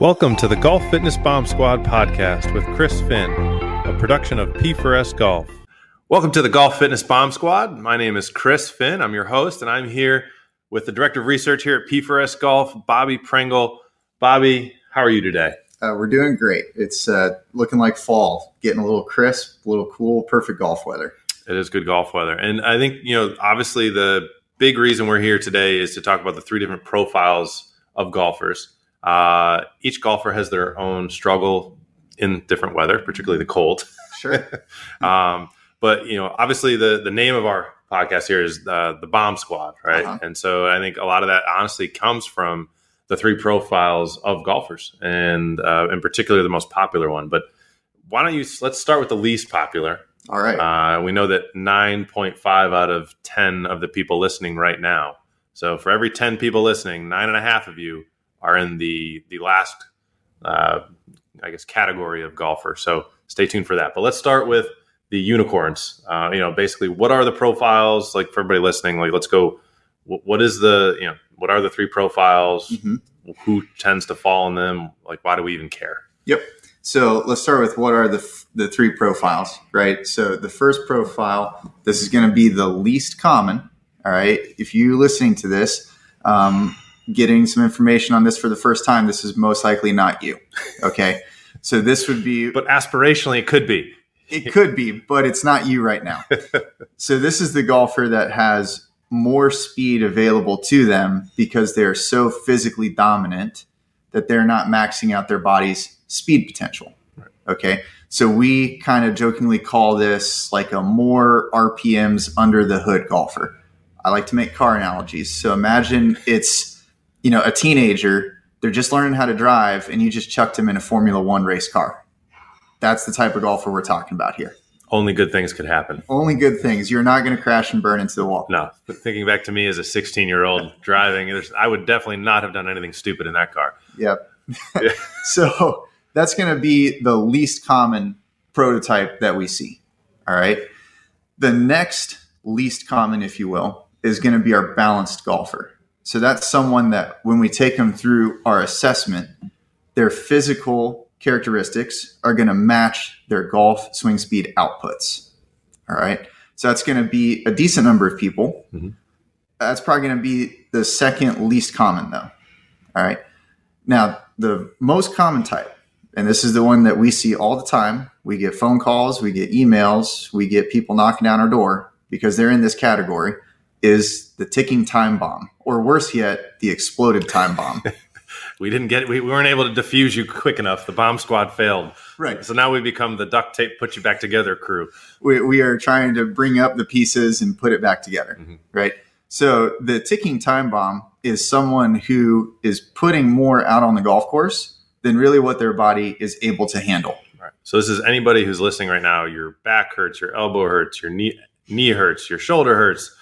Welcome to the Golf Fitness Bomb Squad podcast with Chris Finn, a production of P4S Golf. Welcome to the Golf Fitness Bomb Squad. My name is Chris Finn. I'm your host, and I'm here with the Director of Research here at P4S Golf, Bobby Prengle. Bobby, how are you today? Uh, we're doing great. It's uh, looking like fall, getting a little crisp, a little cool, perfect golf weather. It is good golf weather. And I think, you know, obviously the big reason we're here today is to talk about the three different profiles of golfers. Uh, each golfer has their own struggle in different weather, particularly the cold. Sure. um, but you know, obviously the the name of our podcast here is uh, the Bomb Squad, right? Uh-huh. And so I think a lot of that honestly comes from the three profiles of golfers, and uh, in particular the most popular one. But why don't you let's start with the least popular. All right. Uh, we know that 9.5 out of 10 of the people listening right now. So for every 10 people listening, nine and a half of you are in the the last, uh, I guess, category of golfer. So stay tuned for that. But let's start with the unicorns. Uh, you know, basically, what are the profiles? Like for everybody listening, like let's go. What, what is the you know what are the three profiles? Mhm. Who tends to fall in them? Like, why do we even care? Yep. So let's start with what are the f- the three profiles, right? So the first profile, this is going to be the least common. All right. If you're listening to this, um, getting some information on this for the first time, this is most likely not you. Okay. So this would be But aspirationally, it could be. It could be, but it's not you right now. so this is the golfer that has more speed available to them because they're so physically dominant that they're not maxing out their body's speed potential. Okay. So we kind of jokingly call this like a more RPMs under the hood golfer. I like to make car analogies. So imagine it's, you know, a teenager, they're just learning how to drive and you just chucked them in a Formula One race car. That's the type of golfer we're talking about here. Only good things could happen. Only good things. You're not going to crash and burn into the wall. No, but thinking back to me as a 16 year old driving, there's, I would definitely not have done anything stupid in that car. Yep. Yeah. so that's going to be the least common prototype that we see. All right. The next least common, if you will, is going to be our balanced golfer. So that's someone that when we take them through our assessment, their physical characteristics are going to match their golf swing speed outputs. All right. So that's going to be a decent number of people. Mhm. That's probably going to be the second least common, though. All right. Now, the most common type, and this is the one that we see all the time. We get phone calls, we get emails, we get people knocking down our door because they're in this category, is the ticking time bomb, or worse yet, the exploded time bomb. We didn't get, we, we weren't able to defuse you quick enough. The bomb squad failed. right. So now we become the duct tape, put you back together crew. We, we are trying to bring up the pieces and put it back together. Mhm. Right. So the ticking time bomb is someone who is putting more out on the golf course than really what their body is able to handle. Right. So this is anybody who's listening right now. Your back hurts, your elbow hurts, your knee knee hurts, your shoulder hurts.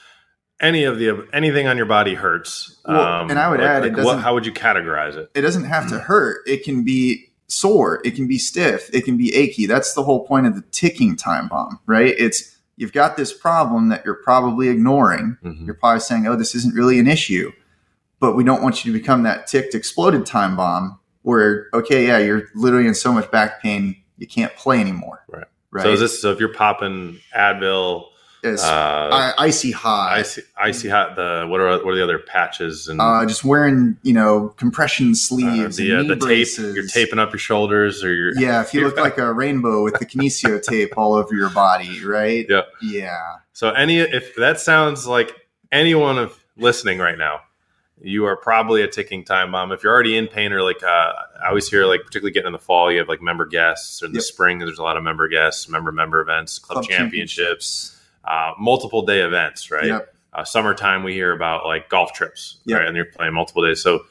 Any of the anything on your body hurts. Um, and I would add, it what, doesn't- how would you categorize it? it doesn't have to hurt. It can be sore. It can be stiff. It can be achy. That's the whole point of the ticking time bomb, right? It's you've got this problem that you're probably ignoring. Mhm. You're probably saying, "Oh, this isn't really an issue," but we don't want you to become that ticked, exploded time bomb where, okay, yeah, you're literally in so much back pain you can't play anymore. Right. Right. So is this so if you're popping Advil, It's uh, I- icy hot. icy, icy hot. The what are what are the other patches and uh, just wearing, you know, compression uh, sleeves, the uh, and knee the tape? braces. You're taping up your shoulders, or your Yeah, if you look like a rainbow with the kinesio tape all over your body, right? Yeah. Yeah. So any if that sounds like anyone of listening right now, you are probably a ticking time bomb. If you're already in pain or like uh, I always hear like particularly getting in the fall, you have like member guests, or in the spring there's a lot of member guests, member member events, club, championships, uh, multiple day events, right? Yep. Uh, summertime we hear about like golf trips, Yep. right? And you're playing multiple days. So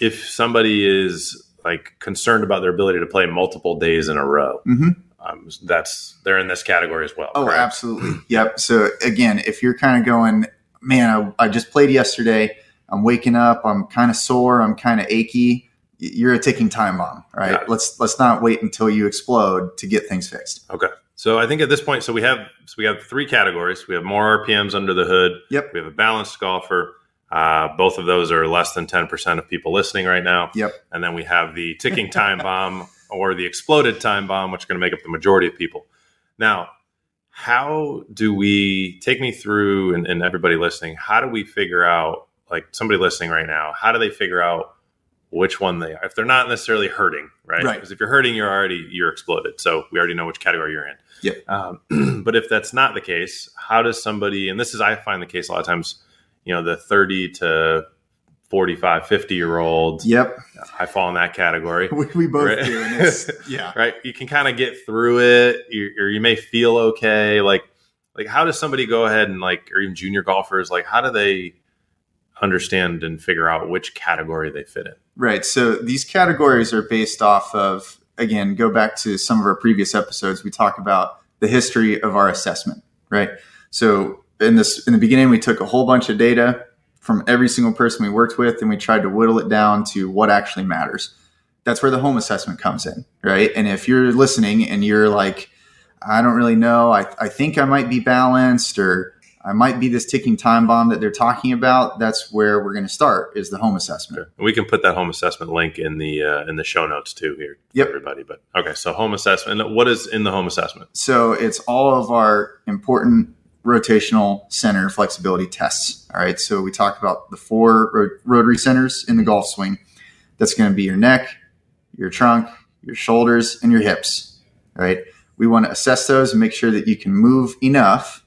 if somebody is like concerned about their ability to play multiple days in a row. hmm Um, that's they're in this category as well. Oh, absolutely. Yep. So again, if you're kind of going, man, I, I just played yesterday. I'm waking up. I'm kind of sore. I'm kind of achy. You're a ticking time bomb, right? Let's let's not wait until you explode to get things fixed. Okay. So I think at this point, so we have so we have three categories. We have more RPMs under the hood. Yep. We have a balanced golfer. Uh, both of those are less than ten percent of people listening right now. Yep. And then we have the ticking time bomb or the exploded time bomb, which are going to make up the majority of people. Now, how do we take me through and, and everybody listening? How do we figure out, like somebody listening right now, how do they figure out which one they are? If they're not necessarily hurting, right? Right. Because if you're hurting, you're already you're exploded. So we already know which category you're in. Yep. Um, but if that's not the case, how does somebody? And this is I find the case a lot of times. You know, the 30 to 45, 50 year old. Yep. I fall in that category. We, we both Right. do. Yeah. right you can kind of get through it you, or you may feel okay like like how does somebody go ahead and like or even junior golfers like how do they understand and figure out which category they fit in Right. So these categories are based off of, again, go back to some of our previous episodes. We talk about the history of our assessment, right? So in this, in the beginning, we took a whole bunch of data from every single person we worked with and we tried to whittle it down to what actually matters. That's where the home assessment comes in, right? And if you're listening and you're like, I don't really know, I, I think I might be balanced or I might be this ticking time bomb that they're talking about, that's where we're going to start is the home assessment. we can put that home assessment link in the uh, in the show notes too here Yep. everybody but okay so home assessment what is in the home assessment So it's all of our important rotational center flexibility tests. All right. So we talked about the four ro- rotary centers in the golf swing. That's going to be your neck, your trunk, your shoulders, and your hips. All right. We want to assess those and make sure that you can move enough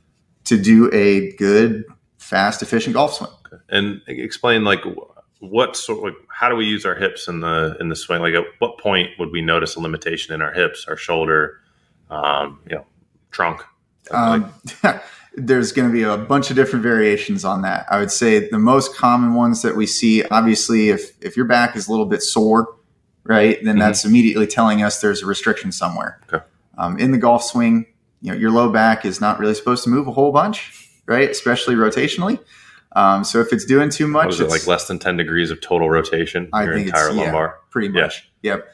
to do a good, fast, efficient golf swing. and explain like what sort like how do we use our hips in the in the swing like at what point would we notice a limitation in our hips our shoulder um you know trunk Um, there's going to be a bunch of different variations on that. I would say the most common ones that we see, obviously, if if your back is a little bit sore, right, then Mhm. that's immediately telling us there's a restriction somewhere. Okay. Um, in the golf swing, you know, your low back is not really supposed to move a whole bunch, right, especially rotationally. Um, so if it's doing too much, What is it it's- like less than 10 degrees of total rotation I your think entire it's- yeah. lumbar pretty Yeah. much. Yep.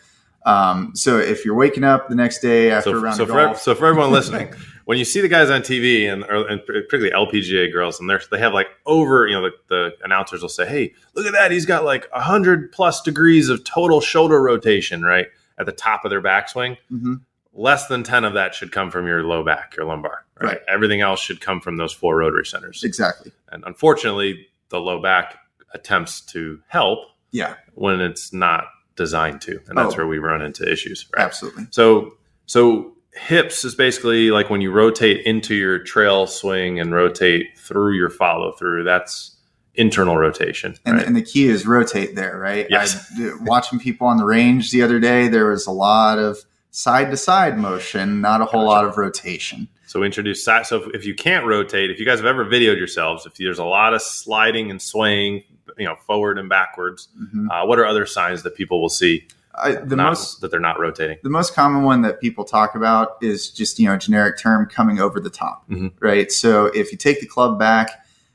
Um, so if you're waking up the next day after a round so of for, golf, so for everyone listening when you see the guys on tv and, or, and particularly lpga girls and they're, they have like over you know the, the announcers will say hey look at that he's got like 100 plus degrees of total shoulder rotation right at the top of their backswing Mhm. Less than 10 of that should come from your low back your lumbar right, Right. everything else should come from those four rotary centers exactly. and unfortunately the low back attempts to help Yeah, when it's not designed to and that's Oh. where we run into issues right absolutely. so so hips is basically like when you rotate into your trail swing and rotate through your follow through. That's internal rotation. And, right? and the key is rotate there, right? Yes. I, uh, watching people on the range the other day, there was a lot of side to side motion, not a whole Gotcha. lot of rotation. so we introduce side. So if, if you can't rotate, if you guys have ever videoed yourselves, if there's a lot of sliding and swaying, you know, forward and backwards, Mhm. uh, what are other signs that people will see I, the not- most that they're not rotating? the most common one that people talk about is just you know a generic term coming over the top, Mhm. right? So if you take the club back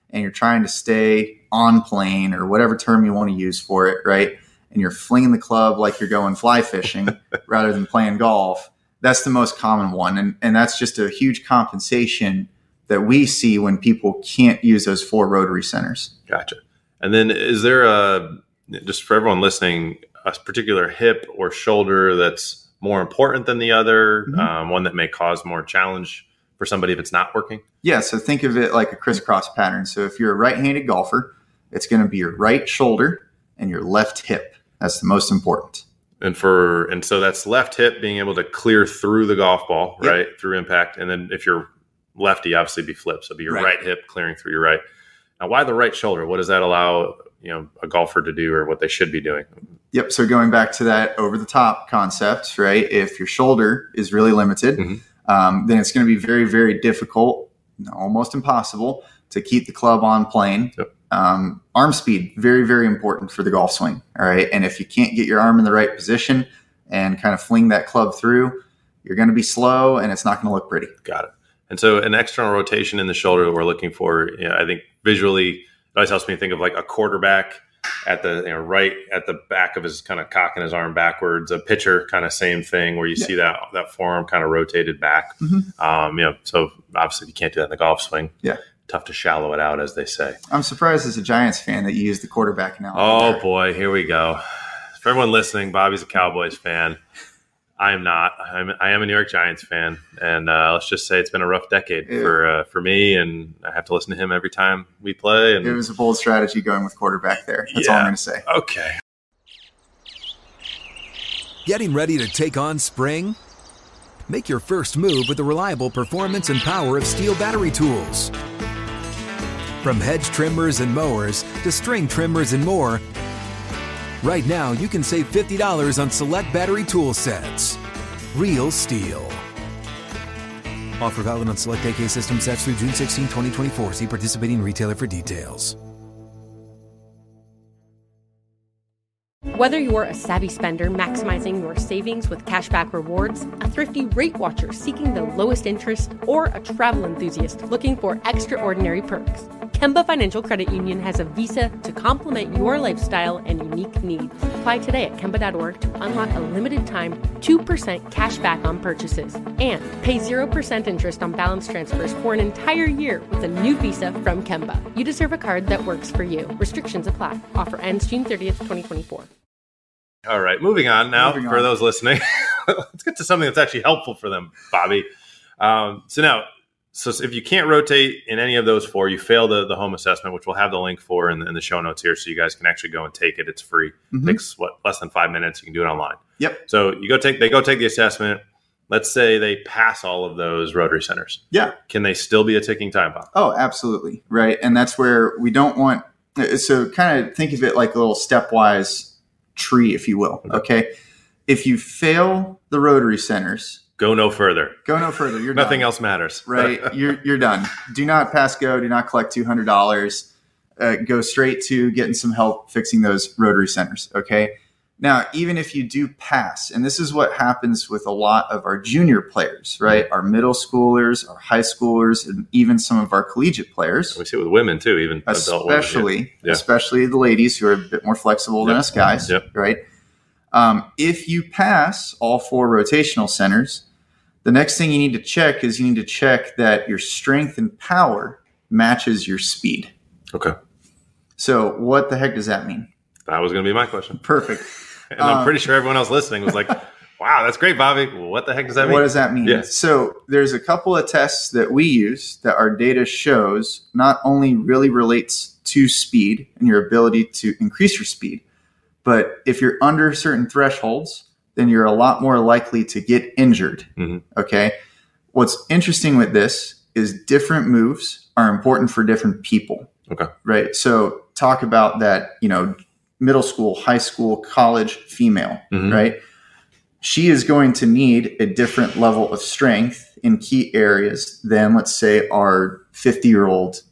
and you're trying to stay on plane or whatever term you want to use for it, right? And you're flinging the club like you're going fly fishing rather than playing golf. That's the most common one, and and that's just a huge compensation that we see when people can't use those four rotary centers. Gotcha. And then is there a just for everyone listening a particular hip or shoulder that's more important than the other, Mhm. um, one that may cause more challenge for somebody if it's not working? Yeah, so think of it like a crisscross pattern. So if you're a right-handed golfer, it's going to be your right shoulder and your left hip. That's the most important. And for and so that's left hip being able to clear through the golf ball, Yep. right through impact, and then if you're lefty, obviously be flip, so be your Right. right hip clearing through your right. Now, why the right shoulder? What does that allow you know a golfer to do, or what they should be doing? Yep. So going back to that over the top concept, right? If your shoulder is really limited, Mhm. um, then it's going to be very, very difficult, almost impossible, to keep the club on plane. Yep. Um, arm speed, very, very important for the golf swing. All right. And if you can't get your arm in the right position and kind of fling that club through, you're going to be slow and it's not going to look pretty. Got it. And so an external rotation in the shoulder that we're looking for, you know, I think visually, it always helps me think of like a quarterback at the you know, right at the back of his kind of cocking his arm backwards. A pitcher, kind of same thing, where you yeah. see that that forearm kind of rotated back. Mm-hmm. Um, you know, so obviously you can't do that in the golf swing. Yeah, tough to shallow it out, as they say. I'm surprised as a Giants fan that you used the quarterback now. Oh there. boy, here we go. For everyone listening, Bobby's a Cowboys fan. I am not. I'm, I am a New York Giants fan, and uh, let's just say it's been a rough decade yeah. for uh, for me, and I have to listen to him every time we play. And it was a bold strategy going with quarterback there. That's yeah. all I'm going to say. Okay. Getting ready to take on spring? Make your first move with the reliable performance and power of STIHL battery tools. From hedge trimmers and mowers to string trimmers and more. Right now, you can save $50 on select battery tool sets. Real STIHL. Offer valid on select AK system sets through June 16, 2024. See participating retailer for details. Whether you're a savvy spender maximizing your savings with cashback rewards, a thrifty rate watcher seeking the lowest interest, or a travel enthusiast looking for extraordinary perks. Kemba Financial Credit Union has a visa to complement your lifestyle and unique needs. Apply today at Kemba.org to unlock a limited time 2% cash back on purchases and pay 0% interest on balance transfers for an entire year with a new visa from Kemba. You deserve a card that works for you. Restrictions apply. Offer ends June 30th, 2024. All right, moving on now moving for on. those listening. Let's get to something that's actually helpful for them, Bobby. Um, so now so if you can't rotate in any of those four, you fail the, the home assessment, which we'll have the link for in the, in the show notes here, so you guys can actually go and take it. It's free. Mm-hmm. It takes what less than five minutes. You can do it online. Yep. So you go take they go take the assessment. Let's say they pass all of those rotary centers. Yeah. Can they still be a ticking time bomb? Oh, absolutely. Right. And that's where we don't want. So kind of think of it like a little stepwise tree, if you will. Okay. okay? If you fail the rotary centers, Go no further. Go no further. You're nothing done. else matters. right. You're you're done. Do not pass go. Do not collect two hundred dollars. Uh, go straight to getting some help fixing those rotary centers. Okay. Now, even if you do pass, and this is what happens with a lot of our junior players, right? Our middle schoolers, our high schoolers, and even some of our collegiate players. We see it with women too, even especially, women, yeah. especially the ladies who are a bit more flexible yep. than us guys, yep. right? Um, if you pass all four rotational centers, the next thing you need to check is you need to check that your strength and power matches your speed. Okay. So what the heck does that mean? That was going to be my question. Perfect. and I'm um, pretty sure everyone else listening was like, wow, that's great, Bobby. What the heck does that mean? What does that mean? Yeah. So there's a couple of tests that we use that our data shows not only really relates to speed and your ability to increase your speed, but if you're under certain thresholds, then you're a lot more likely to get injured. Mm-hmm. Okay. What's interesting with this is different moves are important for different people. Okay. Right. So talk about that, you know, middle school, high school, college female, mm-hmm. right? She is going to need a different level of strength in key areas than, let's say, our 50 year old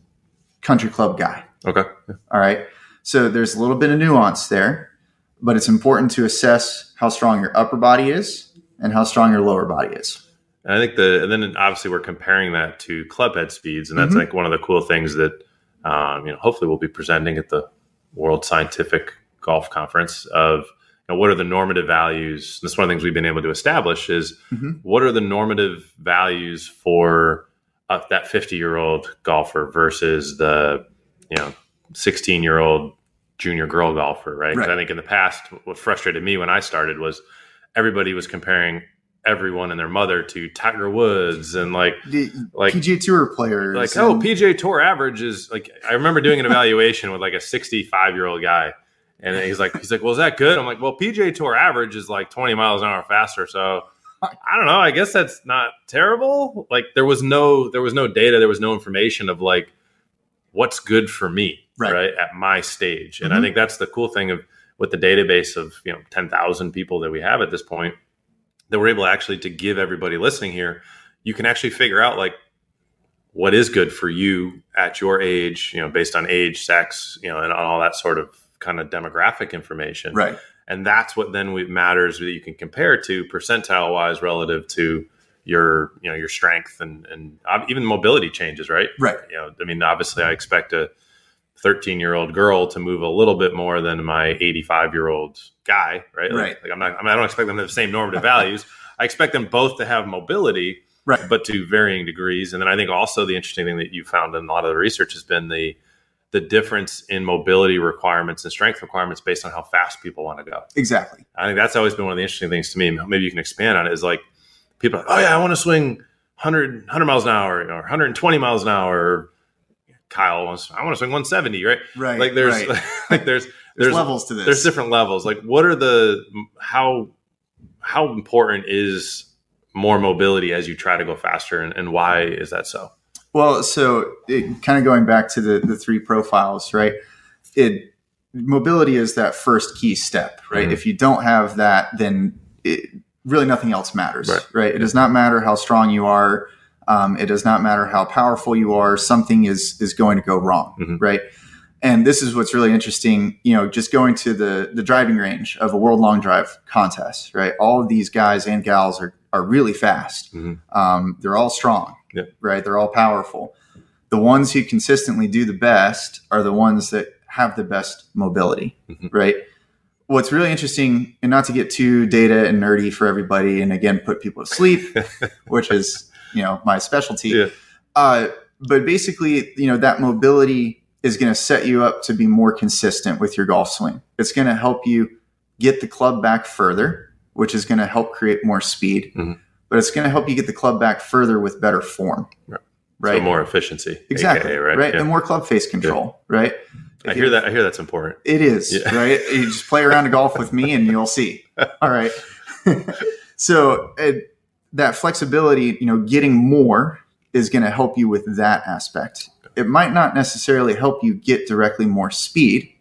country club guy. Okay. All right. So there's a little bit of nuance there but it's important to assess how strong your upper body is and how strong your lower body is. And I think the and then obviously we're comparing that to club head speeds, and that's mm-hmm. like one of the cool things that um, you know hopefully we'll be presenting at the World Scientific Golf Conference of you know, what are the normative values. That's one of the things we've been able to establish is mm-hmm. what are the normative values for uh, that 50 year old golfer versus the you know 16 year old junior girl golfer, right? right. I think in the past, what frustrated me when I started was everybody was comparing everyone and their mother to Tiger Woods and like the like PGA Tour players. Like, oh, PGA Tour average is like I remember doing an evaluation with like a 65 year old guy, and he's like, he's like, well, is that good? I'm like, well, PGA Tour average is like 20 miles an hour faster, so. I don't know. I guess that's not terrible. Like there was no there was no data, there was no information of like what's good for me right, right at my stage. And mm-hmm. I think that's the cool thing of with the database of you know 10,000 people that we have at this point that we're able actually to give everybody listening here, you can actually figure out like what is good for you at your age, you know, based on age, sex, you know, and all that sort of kind of demographic information. Right. And that's what then we, matters that you can compare to percentile wise relative to your, you know, your strength and, and even mobility changes, right? Right. You know, I mean, obviously I expect a 13 year old girl to move a little bit more than my 85 year old guy, right? Right. Like, like I'm not, I mean, I don't expect them to have the same normative values. I expect them both to have mobility, Right. but to varying degrees. And then I think also the interesting thing that you found in a lot of the research has been the the difference in mobility requirements and strength requirements based on how fast people want to go. Exactly. I think that's always been one of the interesting things to me. Maybe you can expand on it. Is like people, are like, oh yeah, I want to swing 100, 100 miles an hour or 120 miles an hour. Kyle wants, I want to swing 170, right? Right. Like there's right. like there's There's, there's levels to this. there's different levels. Like what are the how how important is more mobility as you try to go faster and, and why is that so? Well, so it, kind of going back to the the three profiles, right? It mobility is that first key step, right? Mhm. If you don't have that, then it, really nothing else matters, Right. right? It does not matter how strong you are. Um, it does not matter how powerful you are. Something is is going to go wrong, Mhm. right? And this is what's really interesting. You know, just going to the the driving range of a world long drive contest, right? All of these guys and gals are are really fast. Mhm. Um, they're all strong, Yep. right? They're all powerful. The ones who consistently do the best are the ones that have the best mobility, Mhm. right? What's really interesting, and not to get too data and nerdy for everybody, and again put people to sleep, which is you know my specialty. Yeah. Uh, but basically, you know that mobility is going to set you up to be more consistent with your golf swing. It's going to help you get the club back further, which is going to help create more speed. Mhm. But it's going to help you get the club back further with better form. Right. Right. So more efficiency. exactly. AKA, right. right. Yeah. And more club face control. Right. I hear that. I hear that's important. It is Yeah. right. You just play around a golf with me, and you'll see. All right. so it, that flexibility, you know, getting more is going to help you with that aspect. It might not necessarily help you get directly more speed,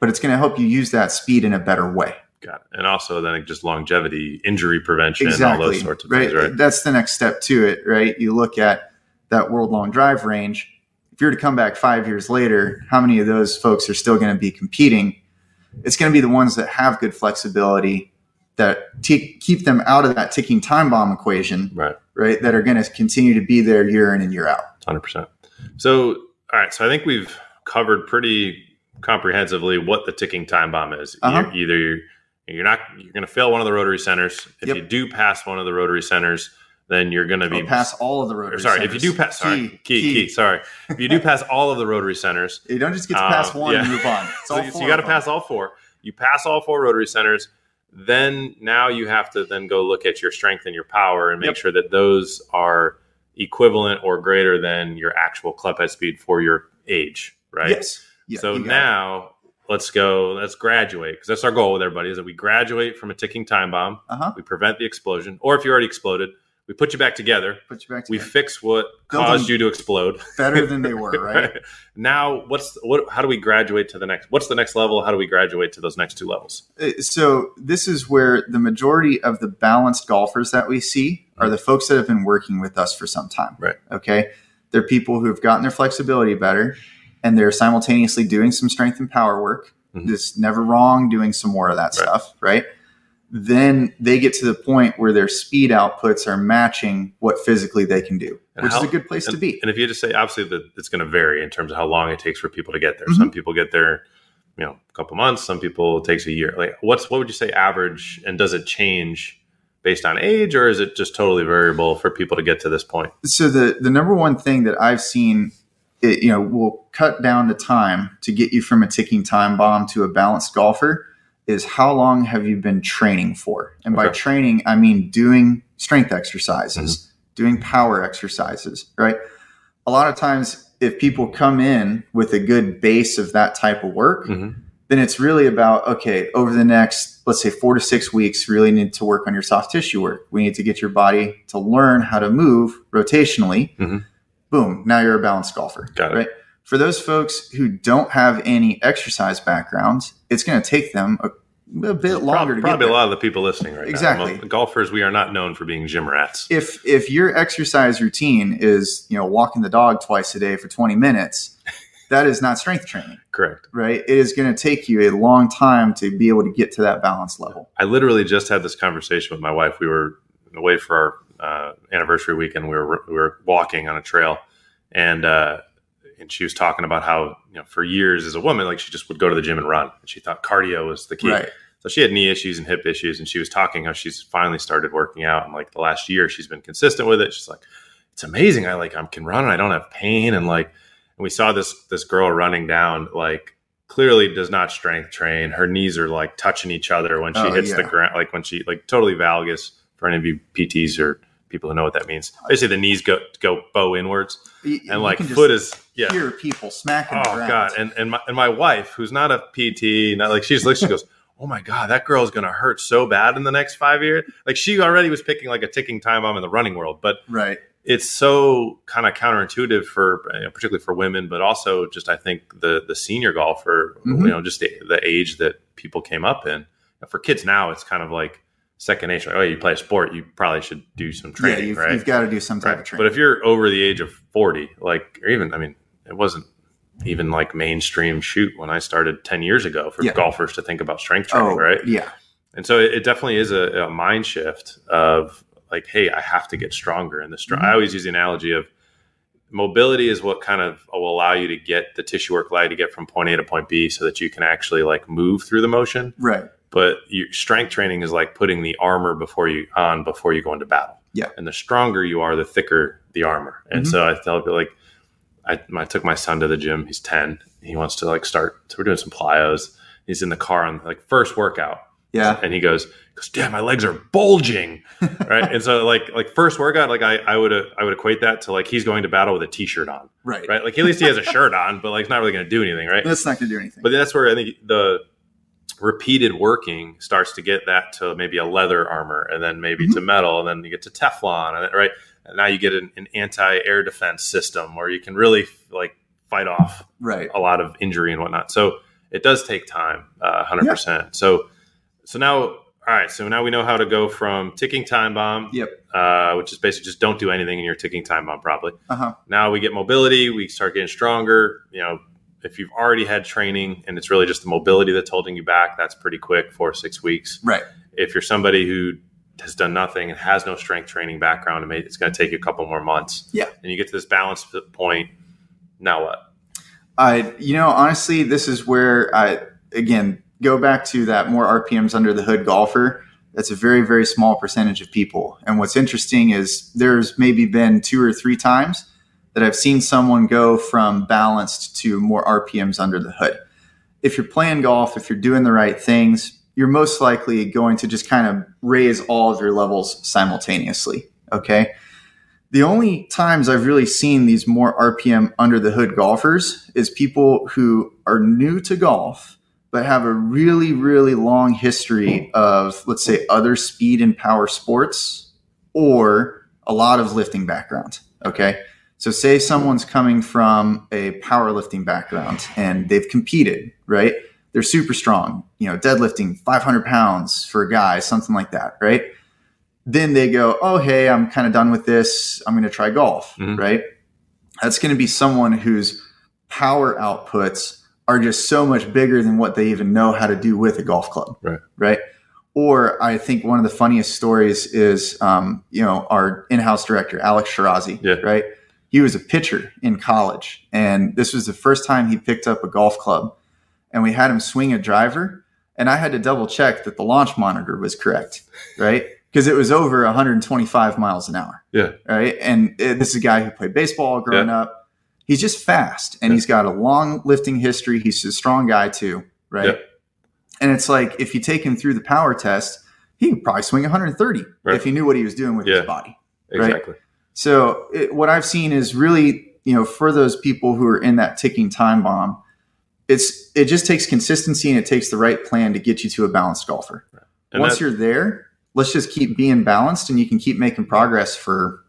but it's going to help you use that speed in a better way. Got it. And also then just longevity, injury prevention, all Exactly. those sorts of right? things, right? That's the next step to it, right? You look at that world long drive range. If you were to come back five years later, how many of those folks are still going to be competing? It's going to be the ones that have good flexibility that t- keep them out of that ticking time bomb equation, Right. right? That are going to continue to be there year in and year out. Hundred percent. So, all right. So I think we've covered pretty comprehensively what the ticking time bomb is. Uh-huh. You're- Either you're, you're not you're going to fail one of the rotary centers. If Yep. you do pass one of the rotary centers, then you're going to be Or pass all of the rotary sorry, if you centers. do pass, sorry, Key, key, key, sorry, if you do pass all of the rotary centers, You don't just get to pass Uh, one and move on. So, so you got to pass all four. You pass all four rotary centers, then now you have to then go look at your strength and your power and make Yep. sure that those are equivalent or greater than your actual club head speed for your age, right? Yes. Yeah, so got it. now let's go. Let's graduate because that's our goal with everybody is that we graduate from a ticking time bomb. Uh-huh. We prevent the explosion, or if you already exploded, we put you back together. Put you back to We fix what Build caused you to explode. better than they were, right? now, what's what? How do we graduate to the next? What's the next level? How do we graduate to those next two levels? Uh, so this is where the majority of the balanced golfers that we see are the folks that have been working with us for some time. Right. Okay. They're people who've gotten their flexibility better and they're simultaneously doing some strength and power work. Mhm. It's never wrong doing some more of that Right. stuff, right? Then they get to the point where their speed outputs are matching what physically they can do, And which how- is a good place and, to be. And if you just say, obviously, that it's going to vary in terms of how long it takes for people to get there. Mm-hmm. Some people get there, you know, a couple months. Some people it takes a year. Like, what's what would you say average? And does it change based on age, or is it just totally variable for people to get to this point? so the the number one thing that I've seen, it, you know, will cut down the time to get you from a ticking time bomb to a balanced golfer is how long have you been training for? And by training, I mean doing strength exercises, doing power exercises, right? A lot of times, if people come in with a good base of that type of work, Mhm. then it's really about okay over the next let's say four to six weeks really need to work on your soft tissue work we need to get your body to learn how to move rotationally Mhm. boom now you're a balanced golfer Got it. right for those folks who don't have any exercise backgrounds it's going to take them a, a bit longer probably, to probably a lot of the people listening right Exactly. now. Golfers, we are not known for being gym rats. if if your exercise routine is you know walking the dog twice a day for 20 minutes that is not strength training Correct. right it is going to take you a long time to be able to get to that balance level I literally just had this conversation with my wife. We were away for our uh, anniversary weekend. We were we were walking on a trail, and uh, and she was talking about how you know for years as a woman, like she just would go to the gym and run. And she thought cardio was the key. right So she had knee issues and hip issues, and she was talking how she's finally started working out. And like the last year, she's been consistent with it. She's like, it's amazing. I like I can run and I don't have pain. And like, and we saw this this girl running down like clearly does not strength train. Her knees are like touching each other when she Oh, hits the ground. Like when she like totally valgus for any of you PTs or people who know what that means. Basically, the knees go go bow inwards, Y- and you like foot is yeah. hear people smacking Oh god, and and my and my wife, who's not a PT, not like she's like she goes, oh my god, that girl's gonna hurt so bad in the next five years. Like she already was picking like a ticking time bomb in the running world, but right it's so kind of counterintuitive for you know, particularly for women, but also just I think the the senior golfer, Mhm. you know, just the, the age that people came up in. For kids now, it's kind of like second nature. Like, oh, you play a sport, you probably should do some training, yeah you've, right? you've got to do some type Right. of training But if you're over the age of 40, like, or even, I mean, it wasn't even like mainstream shoot when I started 10 years ago for Yeah. golfers to think about strength training, oh right? yeah And so it, it definitely is a, a mind shift of like, hey, I have to get stronger. And the str- Mhm. I always use the analogy of mobility is what kind of will allow you to get the tissue work allow you to get from point A to point B so that you can actually like move through the motion. right But your strength training is like putting the armor before you on before you go into battle. Yeah. And the stronger you are, the thicker the armor. And Mhm. so I tell people like, I, I took my son to the gym. He's 10. He wants to like start. So we're doing some plyos. He's in the car on like first workout. yeah And he goes, goes, damn, my legs are bulging. right. and so like, like first workout, like I, I would, I would equate that to like, he's going to battle with a t-shirt on, right right? Like at least he has a shirt on, but like, it's not really going to do anything. Right. that's not going to do anything But that's where I think the repeated working starts to get that to maybe a leather armor and then maybe to metal and then you get to Teflon and right. And now you get an, an anti-air defense system where you can really like fight off right a lot of injury and whatnot. So it does take time, uh, hundred percent. So, so now, all right. So now we know how to go from ticking time bomb, yep uh, which is basically just don't do anything in your ticking time bomb probably. uh-huh Now we get mobility, we start getting stronger. You know, if you've already had training and it's really just the mobility that's holding you back, that's pretty quick, four or six weeks. right If you're somebody who has done nothing and has no strength training background, it's going to take you a couple more months. Yeah. And you get to this balance point. Now what? I, you know, honestly, this is where I, again, go back to that more RPMs under the hood golfer. That's a very, very small percentage of people. And what's interesting is there's maybe been two or three times that I've seen someone go from balanced to more RPMs under the hood. If you're playing golf, if you're doing the right things, you're most likely going to just kind of raise all of your levels simultaneously. Okay. The only times I've really seen these more RPM under the hood golfers is people who are new to golf, but have a really, really long history of, let's say, other speed and power sports or a lot of lifting background. Okay. So, say someone's coming from a powerlifting background and they've competed, right? They're super strong, you know, deadlifting 500 pounds for a guy, something like that, right? Then they go, oh, hey, I'm kind of done with this. I'm going to try golf, Mhm. right? That's going to be someone whose power outputs are just so much bigger than what they even know how to do with a golf club, Right. Right. Or I think one of the funniest stories is, um, you know, our in-house director, Alex Shirazi, Yeah. right? He was a pitcher in college, and this was the first time he picked up a golf club, and we had him swing a driver, and I had to double check that the launch monitor was correct, right? Because it was over 125 miles an hour, Yeah. right? And uh, this is a guy who played baseball growing up. He's just fast, and Yeah. he's got a long lifting history. He's a strong guy too, right? Yeah. And it's like if you take him through the power test, he could probably swing 130 Right. if he knew what he was doing with Yeah. his body. Right. So it, what I've seen is really, you know, for those people who are in that ticking time bomb, it's it just takes consistency and it takes the right plan to get you to a balanced golfer. And Once you're there, let's just keep being balanced and you can keep making progress for,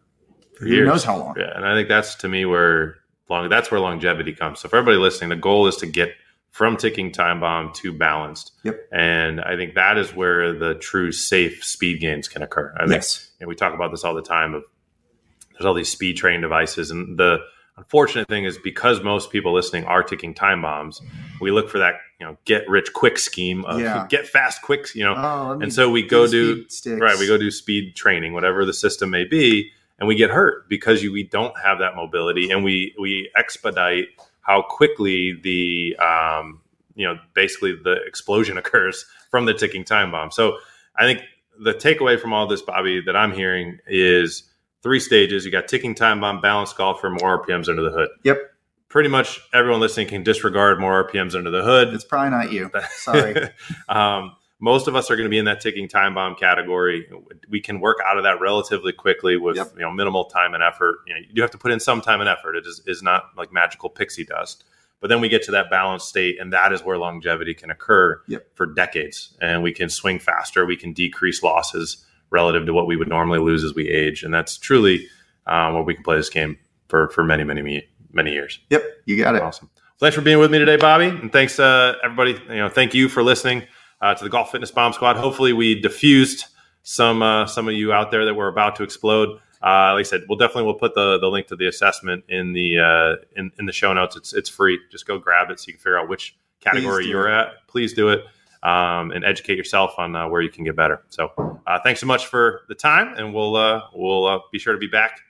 For who years. knows how long. Yeah, and I think that's to me where long that's where longevity comes. So for everybody listening, the goal is to get from ticking time bomb to balanced. Yep. And I think that is where the true safe speed gains can occur. I think Yes. and we talk about this all the time of there's all these speed training devices. And the unfortunate thing is because most people listening are ticking time bombs we look for that you know get rich quick scheme of Yeah. get fast quick you know. Oh, and so we go do right we go do speed training whatever the system may be and we get hurt because you, we don't have that mobility. And we we expedite how quickly the um, you know basically the explosion occurs from the ticking time bomb. So i think the takeaway from all this bobby that i'm hearing is three stages you got ticking time bomb balance golf for more rpms under the hood Yep. pretty much everyone listening can disregard more rpms under the hood It's probably not you. Sorry. um, most of us are going to be in that ticking time bomb category. We can work out of that relatively quickly with Yep. you know minimal time and effort. You, know, you do have to put in some time and effort. It is, is not like magical pixie dust. But then we get to that balanced state, and that is where longevity can occur Yep. for decades. And we can swing faster. We can decrease losses relative to what we would normally lose as we age. And that's truly um, where we can play this game for for many many many years. Yep. You got it. Awesome. Thanks for being with me today, Bobby, and thanks uh, everybody. You know, thank you for listening uh, to the Golf Fitness Bomb Squad. Hopefully, we diffused some uh, some of you out there that were about to explode. Uh, like I said, we'll definitely we'll put the, the link to the assessment in the uh, in, in the show notes. It's it's free. Just go grab it so you can figure out which category you're it. at. Please do it um, and educate yourself on uh, where you can get better. So, uh, thanks so much for the time, and we'll uh, we'll uh, be sure to be back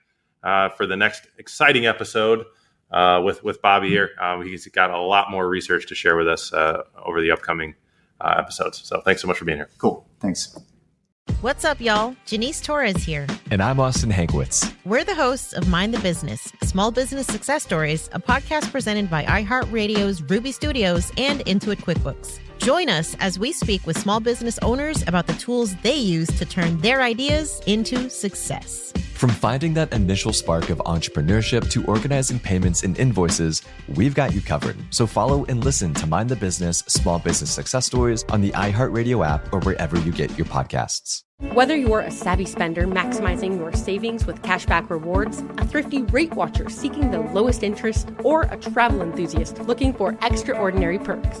uh, for the next exciting episode uh, with with Bobby here. Um, he's got a lot more research to share with us uh, over the upcoming uh, episodes. So, thanks so much for being here. Cool. Thanks. What's up, y'all? Janice Torres here. And I'm Austin Hankwitz. We're the hosts of Mind the Business Small Business Success Stories, a podcast presented by iHeartRadio's Ruby Studios and Intuit QuickBooks. Join us as we speak with small business owners about the tools they use to turn their ideas into success. From finding that initial spark of entrepreneurship to organizing payments and invoices, we've got you covered. So follow and listen to Mind the Business Small Business Success Stories on the iHeartRadio app or wherever you get your podcasts. Whether you're a savvy spender maximizing your savings with cashback rewards, a thrifty rate watcher seeking the lowest interest, or a travel enthusiast looking for extraordinary perks,